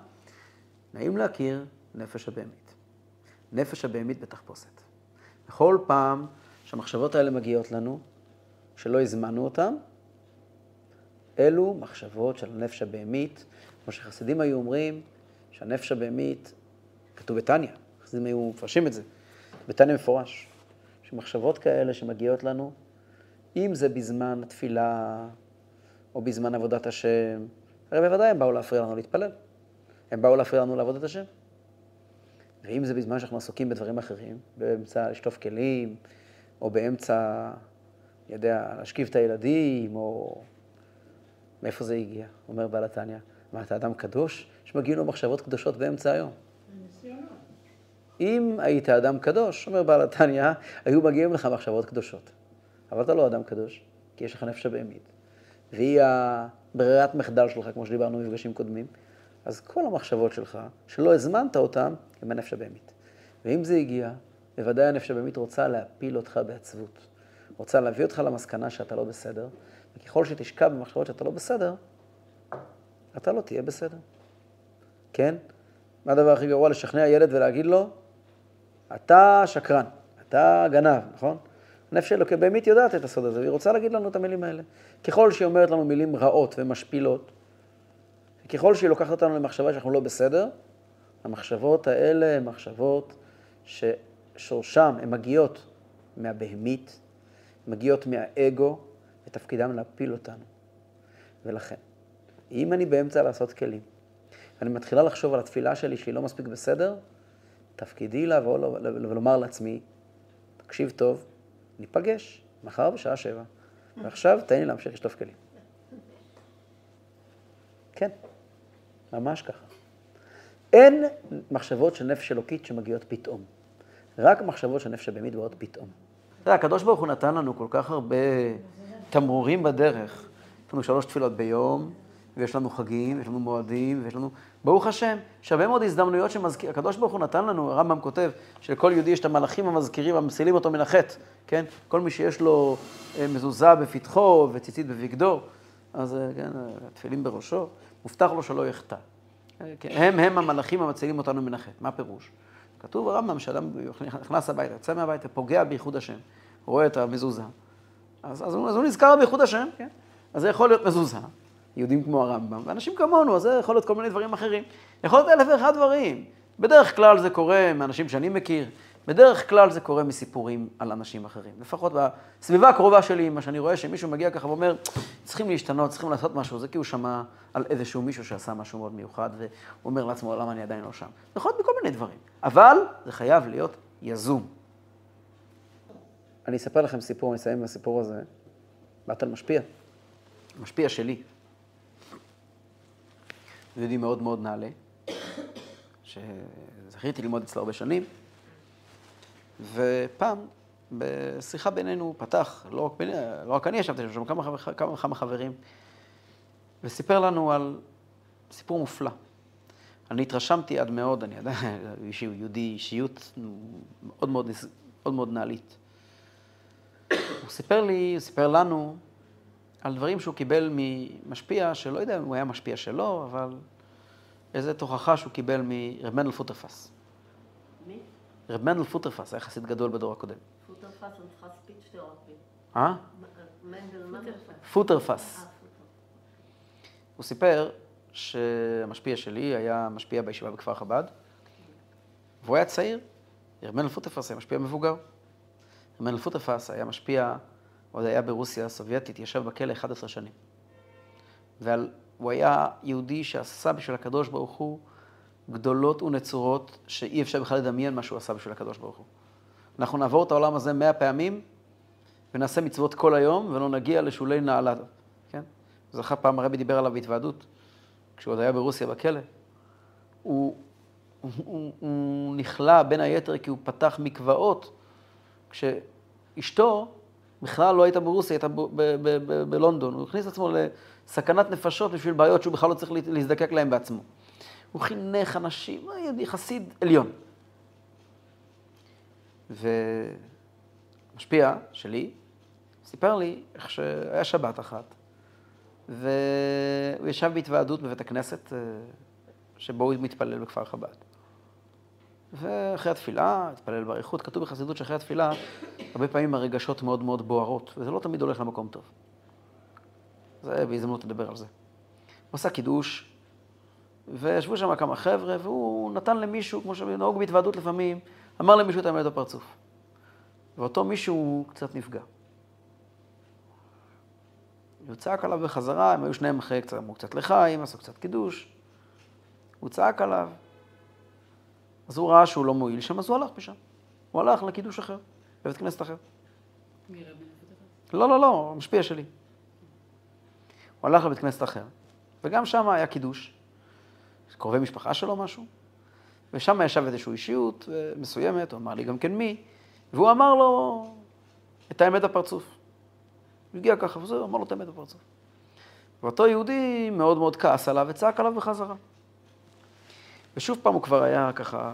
נעים להכיר נפש הבהמית. נפש הבהמית בתחפושת. בכל פעם שהמחשבות האלה מגיעות לנו, שלא הזמנו אותן, אלו מחשבות של הנפש הבהמית, כמו שחסידים היו אומרים, שהנפש הבהמית, כתוב בתניא, חסידים היו מפרשים את זה, בתניא מפורש, שמחשבות כאלה שמגיעות לנו, אם זה בזמן התפילה, או בזמן עבודת השם, הרי בוודאי הם באו להפריע לנו להתפלל. הם באו להפריע לנו לעבוד את השם. ואם זה בזמן שאנחנו עסוקים בדברים אחרים, באמצע לשטוף כלים, או באמצע, אני יודע, להשכיב את הילדים, או... מאיפה זה הגיע? אומר בעל התניא. מה, אתה אדם קדוש? שמגיעים לו מחשבות קדושות באמצע היום. אם היית אדם קדוש, אומר בעל התניא, היו מגיעים לך מחשבות קדושות. אבל אתה לא אדם קדוש, כי יש לך נפש הבהמית. והיא הברירת מחדל שלך, כמו שדיברנו במפגשים קודמים. אז כל המחשבות שלך, שלא הזמנת אותן, הם הנפש הבהמית. ואם זה הגיע, בוודאי הנפש הבהמית רוצה להפיל אותך בעצבות. רוצה להביא אותך למסקנה שאתה לא בסדר, וככל שתשקע במחשבות שאתה לא בסדר, אתה לא תהיה בסדר. כן? מה הדבר הכי גרוע? לשכנע ילד ולהגיד לו, אתה שקרן, אתה גנב, נכון? הנפש אלוקי באמת יודעת את הסוד הזה, והיא רוצה להגיד לנו את המילים האלה. ככל שהיא אומרת לנו מילים רעות ומשפילות, ככל שהיא לוקחת אותנו למחשבה שאנחנו לא בסדר, המחשבות האלה הן מחשבות ששורשם, הן מגיעות מהבהמית, מגיעות מהאגו, ותפקידם להפיל אותנו. ולכן, אם אני באמצע לעשות כלים, ואני מתחילה לחשוב על התפילה שלי שהיא לא מספיק בסדר, תפקידי לבוא ולומר לעצמי, תקשיב טוב, ניפגש מחר בשעה שבע, ועכשיו תן לי להמשיך לשטוף כלים. כן, ממש ככה. אין מחשבות של נפש אלוקית שמגיעות פתאום. רק מחשבות של נפש הבהמית באות פתאום. אתה יודע, הקדוש ברוך הוא נתן לנו כל כך הרבה תמרורים בדרך. יש לנו שלוש תפילות ביום, ויש לנו חגים, ויש לנו מועדים, ויש לנו... ברוך השם, יש הרבה מאוד הזדמנויות שמזכיר... הקדוש ברוך הוא נתן לנו, הרמב"ם כותב, שלכל יהודי יש את המלאכים המזכירים, המסילים אותו מן החטא, כן? כל מי שיש לו אה, מזוזה בפתחו וציצית בבגדו, אז אה, כן, התפילים בראשו, מובטח לו שלא יחטא. אה, כן, הם הם המלאכים המצילים אותנו מן החטא. מה הפירוש? כתוב ברמב"ם שאדם נכנס הביתה, יוצא מהבית פוגע בייחוד השם, רואה את המזוזה, אז, אז, אז הוא נזכר בייחוד השם, כן? אז זה יכול להיות מזוזה, יהודים כמו הרמב"ם, ואנשים כמונו, אז זה יכול להיות כל מיני דברים אחרים. יכול להיות אלף ואחד דברים. בדרך כלל זה קורה מאנשים שאני מכיר, בדרך כלל זה קורה מסיפורים על אנשים אחרים. לפחות בסביבה הקרובה שלי, מה שאני רואה שמישהו מגיע ככה ואומר, צריכים להשתנות, צריכים לעשות משהו, זה כי הוא שמע על איזשהו מישהו שעשה משהו מאוד מיוחד, והוא אומר לעצמו, למה אני עדיין לא שם? זה יכול להיות בכל מיני דברים, אבל זה חייב להיות יזום. אני אספר לכם סיפור, אני אסיים בסיפור הזה. באת על משפיע, משפיע שלי. יהודי מאוד מאוד נעלה, שזכיתי ללמוד אצלו הרבה שנים, ופעם, בשיחה בינינו, הוא פתח, לא רק, ביני, לא רק אני ישבתי שם, כמה וכמה חברים, וסיפר לנו על סיפור מופלא. אני התרשמתי עד מאוד, אני יודע, שהוא יהודי, אישיות מאוד מאוד, מאוד, מאוד נעלית. הוא סיפר לי, הוא סיפר לנו, על דברים שהוא קיבל ממשפיע, שלא יודע אם הוא היה משפיע שלו, אבל איזה תוכחה שהוא קיבל מרב מנדל פוטרפס. מי? רב מנדל פוטרפס היה חסיד גדול בדור הקודם. פוטרפס ספיץ' מה זה? פוטרפס. אה, פוטרפס. הוא סיפר שהמשפיע שלי היה משפיע בישיבה בכפר חב"ד, והוא היה צעיר. רב מנדל פוטרפס היה משפיע מבוגר. רב מנדל פוטרפס היה משפיע, עוד היה ברוסיה הסובייטית, ישב בכלא 11 שנים. והוא היה יהודי שעשה בשביל הקדוש ברוך הוא גדולות ונצורות, שאי אפשר בכלל לדמיין מה שהוא עשה בשביל הקדוש ברוך הוא. אנחנו נעבור את העולם הזה מאה פעמים, ונעשה מצוות כל היום, ולא נגיע לשולי נעלה זכר פעם הרבי דיבר עליו בהתוועדות, כשהוא עוד היה ברוסיה בכלא. הוא, הוא, הוא, הוא נכלא בין היתר כי הוא פתח מקוואות, כשאשתו בכלל לא הייתה ברוסיה, הייתה בלונדון. הוא הכניס עצמו לסכנת נפשות בשביל בעיות שהוא בכלל לא צריך להזדקק להן בעצמו. הוא חינך אנשים, היה חסיד עליון. ומשפיע שלי סיפר לי איך שהיה שבת אחת, והוא ישב בהתוועדות בבית הכנסת אה, שבו הוא מתפלל בכפר חב"ד. ואחרי התפילה, התפלל באריכות, כתוב בחסידות שאחרי התפילה, הרבה פעמים הרגשות מאוד מאוד בוערות, וזה לא תמיד הולך למקום טוב. זה בהזדמנות לדבר על זה. הוא עשה קידוש, וישבו שם כמה חבר'ה, והוא נתן למישהו, כמו שנהוג בהתוועדות לפעמים, אמר למישהו את האמת בפרצוף. ואותו מישהו קצת נפגע. הוא צעק עליו בחזרה, הם היו שניהם אחרי קצת, אמרו קצת לחיים, עשו קצת קידוש. הוא צעק עליו, אז הוא ראה שהוא לא מועיל שם, אז הוא הלך משם. הוא הלך לקידוש אחר, בבית כנסת אחר. לא, לא, לא, המשפיע שלי. הוא הלך לבית כנסת אחר, וגם שם היה קידוש. קרובי משפחה שלו משהו, ושם ישב איזושהי אישיות אה, מסוימת, הוא אמר לי גם כן מי, והוא אמר לו את האמת בפרצוף. הוא הגיע ככה וזהו, אמר לו את האמת בפרצוף. ואותו יהודי מאוד מאוד כעס עליו וצעק עליו בחזרה. ושוב פעם הוא כבר היה ככה,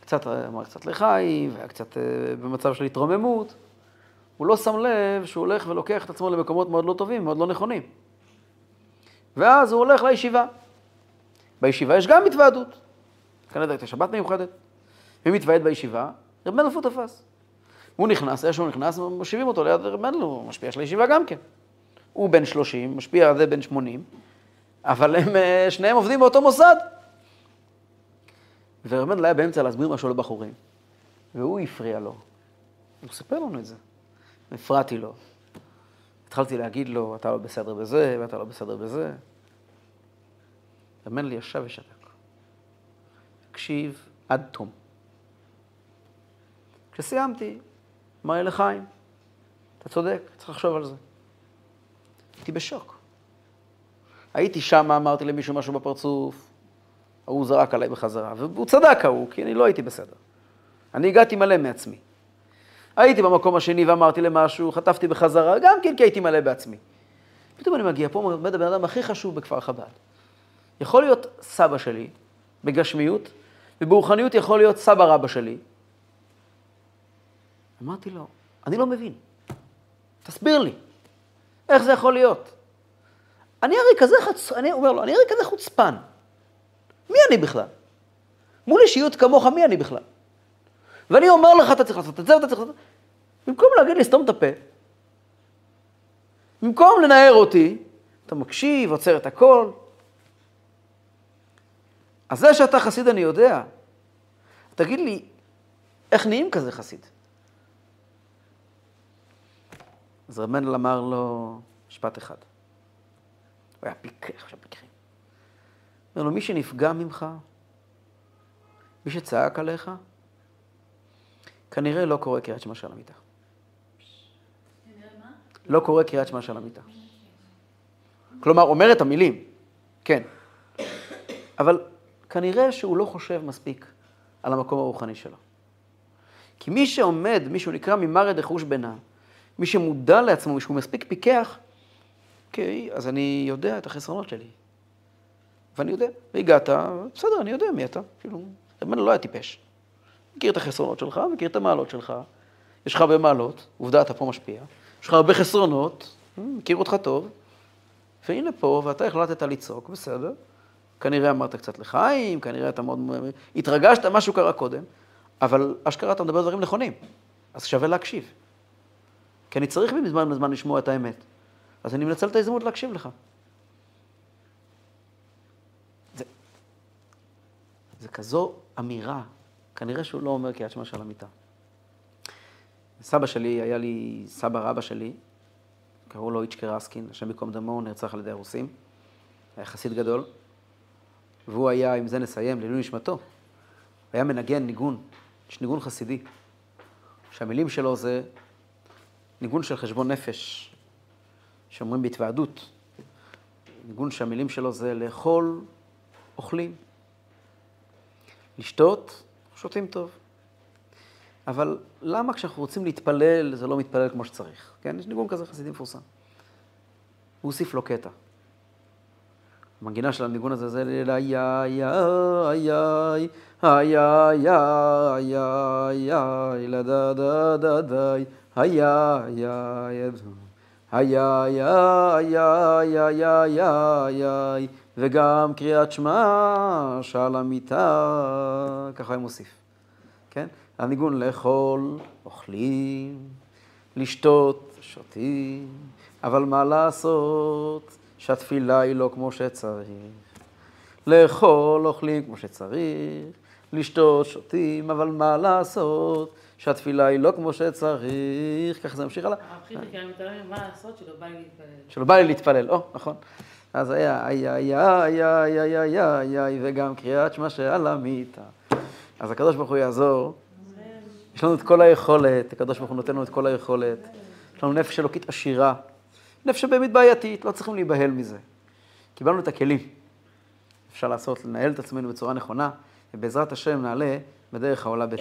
קצת, אמר קצת לחיים, והיה קצת אה, במצב של התרוממות. הוא לא שם לב שהוא הולך ולוקח את עצמו למקומות מאוד לא טובים, מאוד לא נכונים. ואז הוא הולך לישיבה. בישיבה יש גם התוועדות. כנראה הייתה שבת מיוחדת. מי מתוועד בישיבה? רב מנדל הוא תפס. הוא נכנס, איך שהוא נכנס, מושיבים אותו ליד רב מנדל, הוא משפיע של הישיבה גם כן. הוא בן 30, משפיע על זה בן 80, אבל הם, אה, שניהם עובדים באותו מוסד. ורב מנדל היה באמצע להסביר משהו לבחורים, והוא הפריע לו. הוא סיפר לנו את זה. הפרעתי לו. התחלתי להגיד לו, אתה לא בסדר בזה, ואתה לא בסדר בזה. רב מנדל ישב ושתק. הקשיב עד תום. כשסיימתי, אמר לי לחיים, אתה צודק, צריך לחשוב על זה. הייתי בשוק. הייתי שם, אמרתי למישהו משהו בפרצוף, ההוא זרק עליי בחזרה, והוא צדק ההוא, כי אני לא הייתי בסדר. אני הגעתי מלא מעצמי. הייתי במקום השני ואמרתי למשהו, חטפתי בחזרה, גם כן כי הייתי מלא בעצמי. פתאום אני מגיע, פה עומד הבן אדם הכי חשוב בכפר חב"ד. יכול להיות סבא שלי, בגשמיות, וברוחניות יכול להיות סבא רבא שלי. אמרתי לו, אני לא מבין. תסביר לי, איך זה יכול להיות? אני הרי כזה חצ... אני אומר לו, אני הרי כזה חוצפן. מי אני בכלל? מול אישיות כמוך, מי אני בכלל? ואני אומר לך, אתה צריך לעשות את זה ואתה צריך לעשות את זה. במקום להגיד לי, סתום את הפה, במקום לנער אותי, אתה מקשיב, עוצר את הכל. אז זה שאתה חסיד אני יודע. תגיד לי, איך נהיים כזה חסיד? אז רב מנדל אמר לו משפט אחד. הוא היה פיקח, עכשיו פיקחים. אומר לו, מי שנפגע ממך, מי שצעק עליך, כנראה לא קורא קריאת שמע של המיטה. לא קורא קריאת שמע של המיטה. כלומר, אומר את המילים, כן. אבל כנראה שהוא לא חושב מספיק על המקום הרוחני שלו. כי מי שעומד, מי שהוא נקרא ממרד החוש בינה, מי שמודע לעצמו, מי שהוא מספיק פיקח, אוקיי, אז אני יודע את החסרונות שלי. ואני יודע, והגעת, בסדר, אני יודע מי אתה. כאילו, רבנו לא היה טיפש. מכיר את החסרונות שלך, מכיר את המעלות שלך. יש לך הרבה מעלות, עובדה, אתה פה משפיע. יש לך הרבה חסרונות, מכיר אותך טוב. והנה פה, ואתה החלטת לצעוק, בסדר. כנראה אמרת קצת לחיים, כנראה אתה מאוד... התרגשת, משהו קרה קודם, אבל אשכרה אתה מדבר דברים נכונים. אז שווה להקשיב. כי אני צריך מזמן לזמן לשמוע את האמת. אז אני מנצל את ההזדמנות להקשיב לך. זה כזו אמירה, כנראה שהוא לא אומר קריאת שמע של המיטה. סבא שלי, היה לי סבא רבא שלי, קראו לו איצ'קר רסקין, השם ייקום דמו, הוא נרצח על ידי הרוסים. היה חסיד גדול. והוא היה, עם זה נסיים, לעילוי נשמתו. היה מנגן ניגון, יש ניגון חסידי, שהמילים שלו זה ניגון של חשבון נפש, שאומרים בהתוועדות. ניגון שהמילים שלו זה לאכול, אוכלים. לשתות, שותים טוב. אבל למה כשאנחנו רוצים להתפלל, זה לא מתפלל כמו שצריך? כן, יש ניגון כזה חסידי מפורסם. הוא הוסיף לו קטע. המנגינה של הניגון הזה זה איי איי איי איי איי איי איי איי איי לדה דה דה די איי איי איי איי איי איי איי איי איי איי איי וגם קריאת שמע שעל המיטה, ככה הוא מוסיף, כן? הניגון לאכול, אוכלים, לשתות, שותים, אבל מה לעשות שהתפילה היא לא כמו שצריך. לאכול, אוכלים כמו שצריך, לשתות, שותים, אבל מה לעשות שהתפילה היא לא כמו שצריך, ככה זה ממשיך הלאה. הרב מתעלם, מה לעשות שלא בא לי להתפלל. שלא בא לי להתפלל, או, נכון. אז היה איי איי איי איי איי איי איי וגם קריאת שמע שעל המיטה. אז הקדוש ברוך הוא יעזור. יש לנו את כל היכולת, הקדוש ברוך הוא נותן לנו את כל היכולת. יש לנו נפש אלוקית עשירה. נפש באמת בעייתית, לא צריכים להיבהל מזה. קיבלנו את הכלים. אפשר לעשות, לנהל את עצמנו בצורה נכונה, ובעזרת השם נעלה בדרך העולה בית.